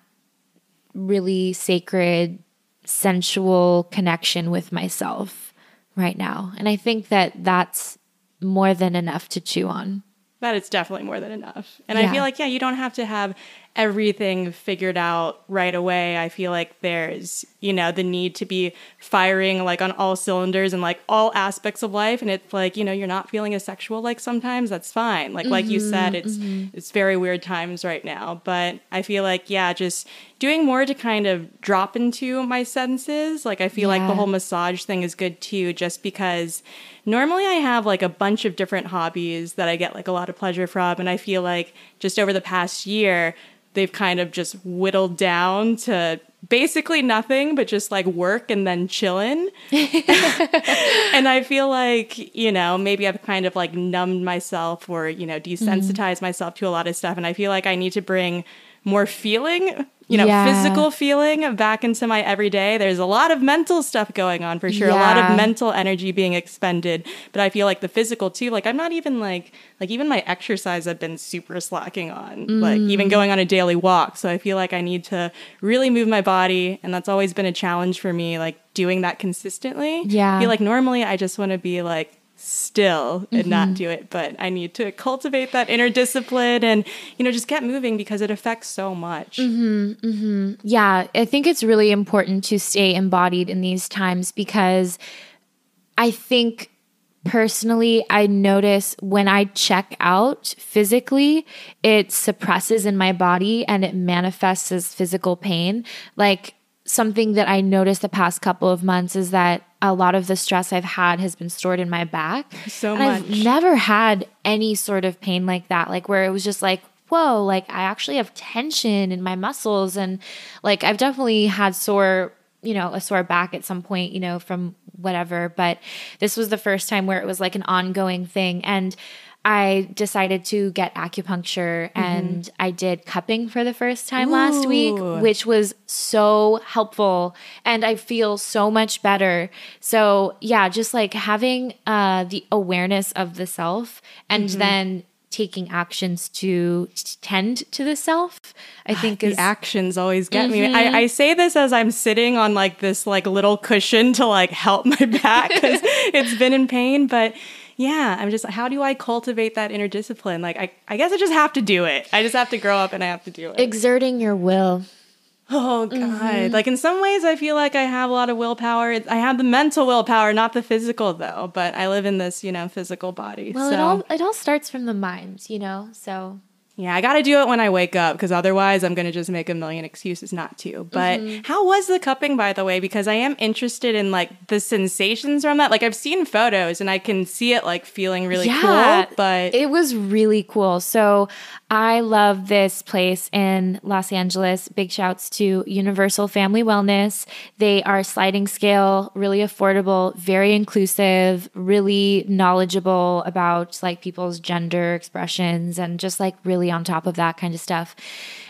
really sacred sensual connection with myself right now. And I think that that's more than enough to chew on. That is definitely more than enough. And yeah. I feel like, yeah, you don't have to have everything figured out right away. I feel like there's, you know, the need to be firing like on all cylinders and like all aspects of life. And it's like, you know, you're not feeling asexual like sometimes, that's fine. Like mm-hmm, like you said, mm-hmm, it's mm-hmm. it's very weird times right now. But I feel like, yeah, just doing more to kind of drop into my senses. Like I feel yeah. like the whole massage thing is good too, just because normally I have like a bunch of different hobbies that I get like a lot of pleasure from. And I feel like just over the past year, they've kind of just whittled down to basically nothing but just like work and then chilling. [LAUGHS] and I feel like, you know, maybe I've kind of like numbed myself or, you know, desensitized mm-hmm. myself to a lot of stuff. And I feel like I need to bring more feeling you know, yeah. physical feeling back into my everyday. There's a lot of mental stuff going on for sure, yeah. a lot of mental energy being expended. But I feel like the physical too, like I'm not even like, like even my exercise I've been super slacking on, mm. like even going on a daily walk. So I feel like I need to really move my body. And that's always been a challenge for me, like doing that consistently. Yeah. I feel like normally I just want to be like, still and mm-hmm. not do it but i need to cultivate that inner discipline and you know just get moving because it affects so much mm-hmm, mm-hmm. yeah i think it's really important to stay embodied in these times because i think personally i notice when i check out physically it suppresses in my body and it manifests as physical pain like something that i noticed the past couple of months is that a lot of the stress I've had has been stored in my back. So and much. I've never had any sort of pain like that, like where it was just like, whoa, like I actually have tension in my muscles. And like I've definitely had sore, you know, a sore back at some point, you know, from whatever. But this was the first time where it was like an ongoing thing. And I decided to get acupuncture mm-hmm. and I did cupping for the first time Ooh. last week, which was so helpful and I feel so much better. So, yeah, just like having uh, the awareness of the self and mm-hmm. then taking actions to tend to the self i think the actions always get mm-hmm. me I, I, say this as i'm sitting on like this like little cushion to like help my [LAUGHS] back because [LAUGHS] it's been in pain but yeah, I'm just how do I cultivate that inner discipline? Like I, I guess I just have to do it. I just have to grow up and I have to do it. Exerting your will. Oh god. Mm-hmm. Like in some ways I feel like I have a lot of willpower. I have the mental willpower, not the physical though, but I live in this, you know, physical body. Well, so. it all it all starts from the mind, you know. So yeah, I got to do it when I wake up because otherwise I'm going to just make a million excuses not to. But mm-hmm. how was the cupping, by the way? Because I am interested in like the sensations from that. Like I've seen photos and I can see it like feeling really yeah, cool, but it was really cool. So I love this place in Los Angeles. Big shouts to Universal Family Wellness. They are sliding scale, really affordable, very inclusive, really knowledgeable about like people's gender expressions and just like really on top of that kind of stuff.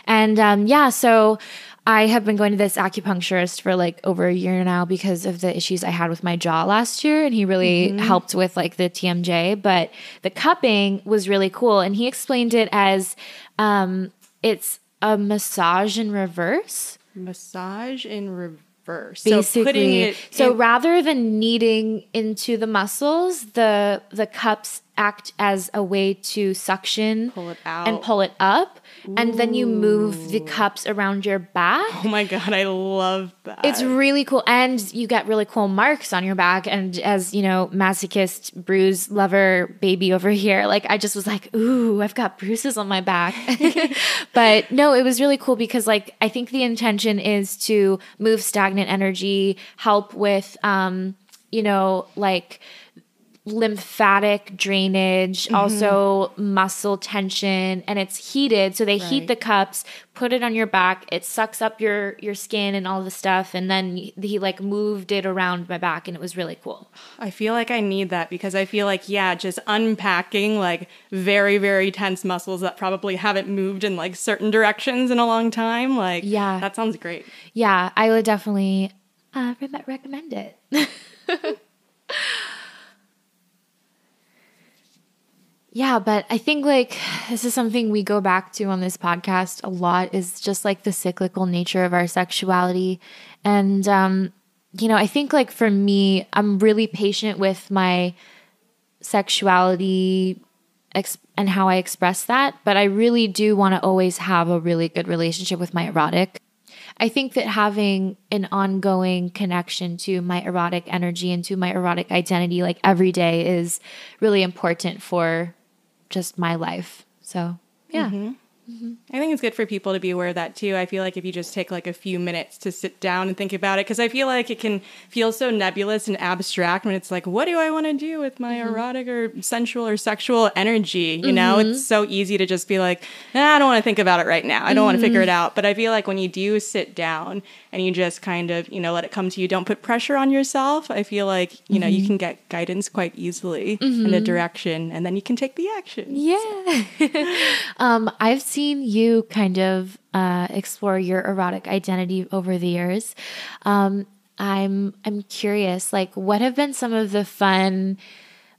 And um, yeah, so I have been going to this acupuncturist for like over a year now because of the issues I had with my jaw last year. And he really mm-hmm. helped with like the TMJ. But the cupping was really cool. And he explained it as um, it's a massage in reverse. Massage in reverse. Basically, so, so rather than kneading into the muscles, the the cups act as a way to suction Pull it out. and pull it up. And then you move the cups around your back. Oh my god, I love that. It's really cool. And you get really cool marks on your back. And as, you know, masochist, bruise lover baby over here, like I just was like, ooh, I've got bruises on my back. [LAUGHS] [LAUGHS] but no, it was really cool because, like, I think the intention is to move stagnant energy, help with, um, you know, like, lymphatic drainage, Mm-hmm. also muscle tension, and it's heated. So they heat the cups, put it on your back. It sucks up your your skin and all the stuff, and then he, he like moved it around my back, and it was really cool. I feel like I need that because I feel like, yeah, just unpacking like very, very tense muscles that probably haven't moved in like certain directions in a long time. Like, Yeah. that sounds great. Yeah, I would definitely uh, recommend it. [LAUGHS] yeah, but I think like this is something we go back to on this podcast a lot is just like the cyclical nature of our sexuality. And, um, you know, I think like for me, I'm really patient with my sexuality ex- and how I express that, but I really do want to always have a really good relationship with my erotic. I think that having an ongoing connection to my erotic energy and to my erotic identity, like every day, is really important for just my life. So, yeah. Mm-hmm. Mm-hmm. I think it's good for people to be aware of that too. I feel like if you just take like a few minutes to sit down and think about it, because I feel like it can feel so nebulous and abstract when it's like, what do I want to do with my mm-hmm. erotic or sensual or sexual energy? You know, mm-hmm. it's so easy to just be like, "Ah, I don't want to think about it right now. I don't want to figure it out. But I feel like when you do sit down and you just kind of, you know, let it come to you, don't put pressure on yourself. I feel like, you know, you can get guidance quite easily in a direction and then you can take the action. Yeah. [LAUGHS] um, I've seen you kind of uh, explore your erotic identity over the years. Um, I'm I'm curious, like, what have been some of the fun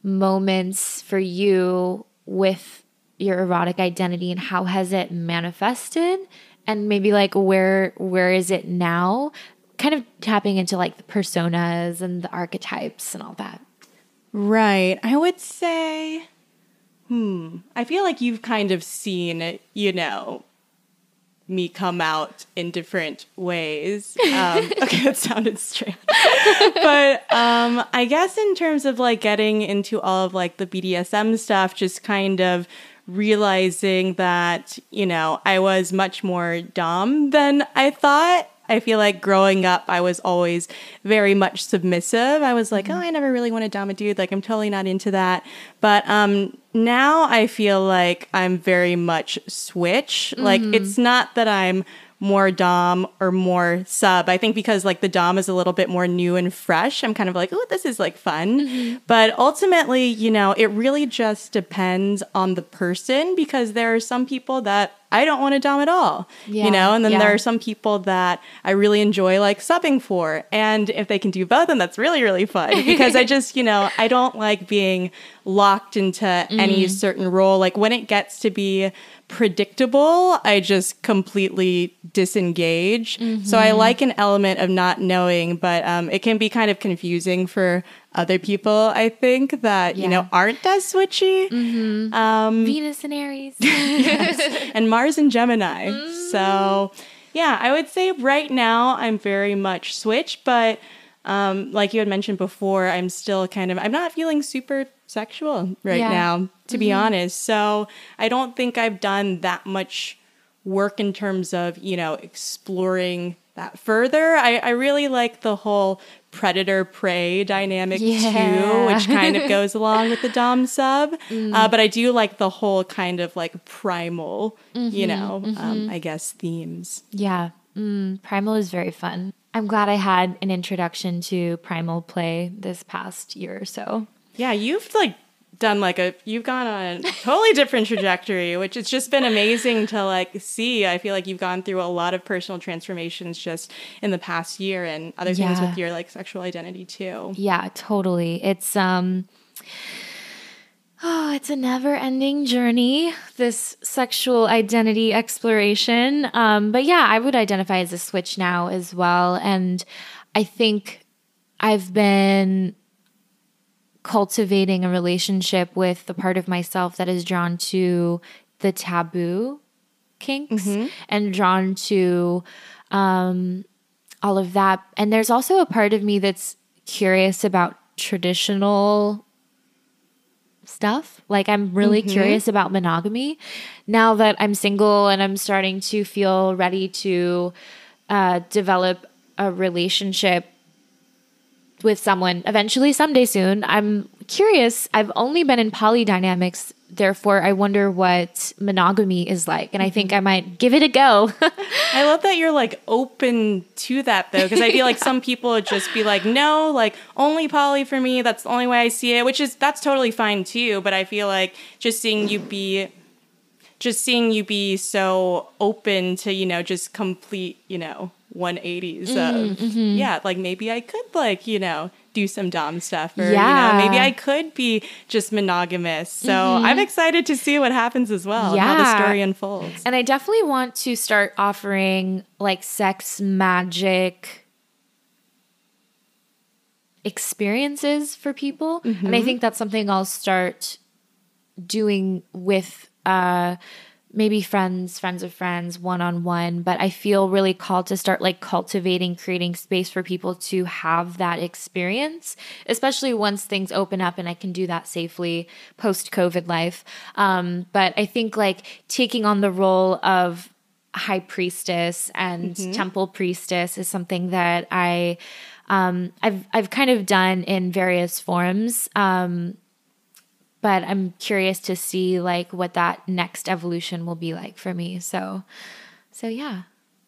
moments for you with your erotic identity, and how has it manifested? And maybe like where where is it now? Kind of tapping into like the personas and the archetypes and all that. Right. I would say, hmm, I feel like you've kind of seen, you know, me come out in different ways. Um, [LAUGHS] okay, that sounded strange. but um, I guess in terms of like getting into all of like the BDSM stuff, just kind of realizing that, you know, I was much more dom than I thought. I feel like growing up, I was always very much submissive. I was like, oh, I never really want to dom a dude. Like, I'm totally not into that. But um, now I feel like I'm very much switch. Like, it's not that I'm more dom or more sub. I think because like the dom is a little bit more new and fresh, I'm kind of like, oh, this is like fun. But ultimately, you know, it really just depends on the person because there are some people that I don't want to dom at all, Yeah, you know, and then yeah. there are some people that I really enjoy like subbing for. And if they can do both, then that's really, really fun [LAUGHS] because I just, you know, I don't like being locked into any Mm. certain role. Like when it gets to be predictable, I just completely disengage. So Mm-hmm. I like an element of not knowing, but um, it can be kind of confusing for other people, I think, that, you know, aren't as switchy. Um, Venus and Aries. [LAUGHS] and Mars and Gemini. So, yeah, I would say right now I'm very much switch, but um, like you had mentioned before, I'm still kind of I'm not feeling super sexual right Yeah. now, to be honest. So I don't think I've done that much work in terms of you know exploring that further. I, I really like the whole predator prey dynamic Yeah. too, which kind of goes [LAUGHS] along with the dom sub. Uh, but I do like the whole kind of like primal, you know, um, I guess themes. Yeah, mm, Primal is very fun. I'm glad I had an introduction to Primal play this past year or so. Yeah, you've like done like a you've gone on a totally different trajectory, which it's just been amazing to like see. I feel like you've gone through a lot of personal transformations just in the past year and other things with your like sexual identity too. Yeah, totally. It's um Oh, [SIGHS] it's a never-ending journey, this sexual identity exploration. Um, but yeah, I would identify as a switch now as well. And I think I've been cultivating a relationship with the part of myself that is drawn to the taboo kinks Mm-hmm. and drawn to um, all of that. And there's also a part of me that's curious about traditional stuff. Like I'm really curious about monogamy now that I'm single and I'm starting to feel ready to uh, develop a relationship with someone eventually someday soon. I'm curious. I've only been in poly dynamics, therefore I wonder what monogamy is like, and I think I might give it a go. [LAUGHS] I love that you're like open to that though, because I feel like some people would just be like, no, like only poly for me. That's the only way I see it, which is that's totally fine too. But I feel like just seeing you be, just seeing you be so open to you know just complete you know 180s of uh, mm, mm-hmm. yeah, like maybe I could like you know do some dom stuff or Yeah. you know maybe I could be just monogamous. So mm-hmm. I'm excited to see what happens as well, and how the story unfolds. And I definitely want to start offering like sex magic experiences for people. And I mm-hmm. think that's something I'll start doing with uh maybe friends, friends of friends, one on one, but I feel really called to start like cultivating, creating space for people to have that experience, especially once things open up and I can do that safely post COVID life. Um, but I think like taking on the role of high priestess and temple priestess is something that I um, I've I've kind of done in various forms. Um, but I'm curious to see like what that next evolution will be like for me. So, so yeah.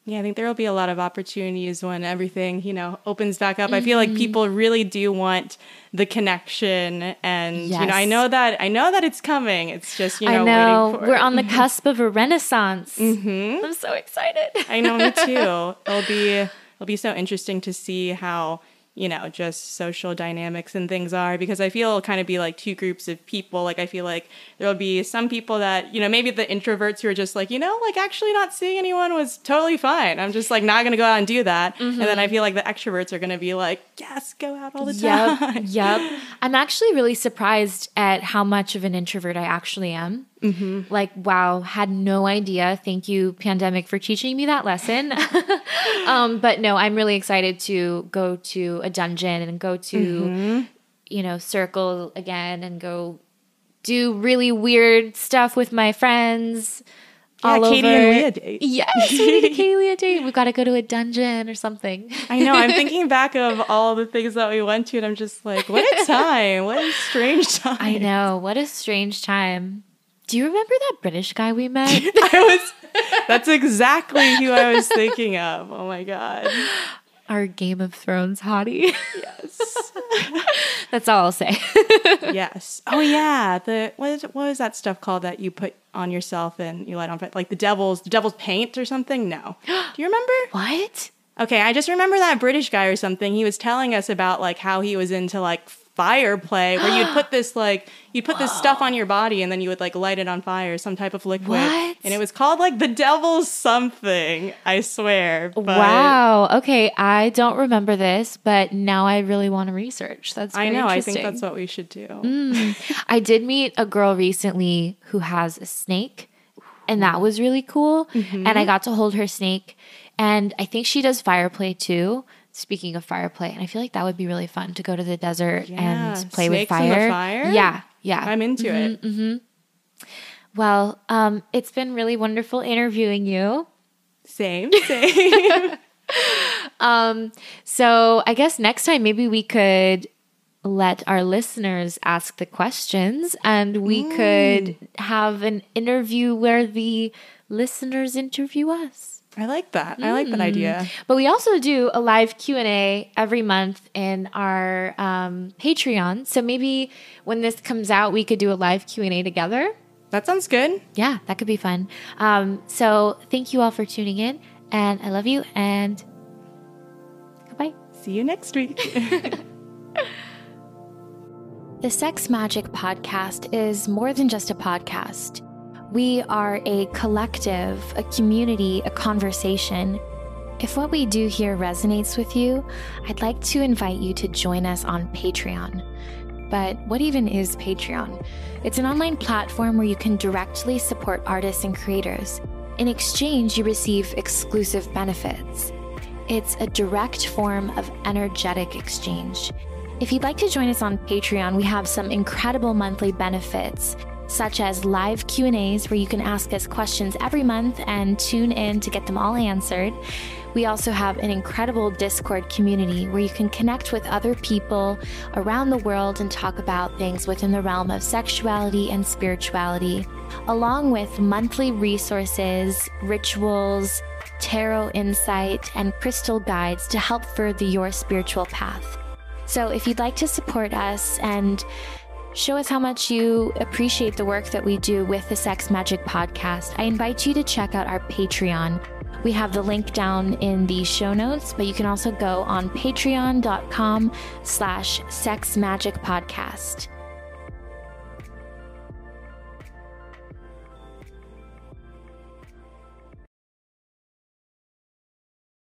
Yeah, I think there will be a lot of opportunities when everything, you know, opens back up. I feel like mm-hmm. people really do want the connection and you know, I know that I know that it's coming. It's just, you know, I know, know waiting for we're it. on the [LAUGHS] cusp of a renaissance. Mm-hmm. I'm so excited. I know me [LAUGHS] too. It'll be it'll be so interesting to see how you know just social dynamics and things are because I feel it'll kind of be like two groups of people. Like I feel like there'll be some people that you know maybe the introverts who are just like you know like actually not seeing anyone was totally fine. I'm just like not gonna go out and do that. And then I mm-hmm. feel like the extroverts are gonna be like yes, go out all the time. Yep. yep. I'm actually really surprised at how much of an introvert I actually am. Mm-hmm. Like, wow, had no idea. Thank you, pandemic, for teaching me that lesson. [LAUGHS] um, but no, I'm really excited to go to a dungeon and go to, you know, circle again and go do really weird stuff with my friends. Yeah, all Katie over. and Leah date. [LAUGHS] Yes, we need a Katie Leah date. We've got to go to a dungeon or something. I know. I'm [LAUGHS] thinking back of all the things that we went to, and I'm just like, what a time! What a strange time! I know. What a strange time. Do you remember that British guy we met? [LAUGHS] I was. That's exactly who I was thinking of. Oh my god. Our Game of Thrones hottie. Yes. [LAUGHS] That's all I'll say. [LAUGHS] yes. Oh yeah. The what is what was that stuff called that you put on yourself and you light on? Like the devil's the devil's paint or something? No. [GASPS] Do you remember? what? Okay, I just remember that British guy or something. He was telling us about like how he was into like fire play where you'd put [GASPS] this like you'd put this stuff on your body and then you would like light it on fire, some type of liquid. What? And it was called like the devil's something, I swear. But wow. Okay, I don't remember this, but now I really want to research. That's I know, I think that's what we should do. I did meet a girl recently who has a snake, and that was really cool. Mm-hmm. And I got to hold her snake, and I think she does fire play too. Speaking of fire play, and I feel like that would be really fun to go to the desert Yeah, and play with snakes the fire. fire? Yeah, yeah. I'm into Mm-hmm, it. well, um, it's been really wonderful interviewing you. Same, [LAUGHS] same. [LAUGHS] So I guess next time maybe we could let our listeners ask the questions and we Mm. could have an interview where the listeners interview us. I like that. I like that Mm. idea. But we also do a live Q&A every month in our um, Patreon. So maybe when this comes out, we could do a live Q&A together. That sounds good. Yeah, that could be fun. Um, so thank you all for tuning in and I love you and goodbye. See you next week. [LAUGHS] The Sex Magic Podcast is more than just a podcast. We are a collective, a community, a conversation. If what we do here resonates with you, I'd like to invite you to join us on Patreon. but what even is Patreon? It's an online platform where you can directly support artists and creators. In exchange, you receive exclusive benefits. It's a direct form of energetic exchange. If you'd like to join us on Patreon, we have some incredible monthly benefits such as live Q&As where you can ask us questions every month and tune in to get them all answered. We also have an incredible Discord community where you can connect with other people around the world and talk about things within the realm of sexuality and spirituality, along with monthly resources, rituals, tarot insight, and crystal guides to help further your spiritual path. So if you'd like to support us and show us how much you appreciate the work that we do with the Sex Magic podcast, I invite you to check out our Patreon. We have the link down in the show notes, but you can also go on patreon.com slash sexmagicpodcast.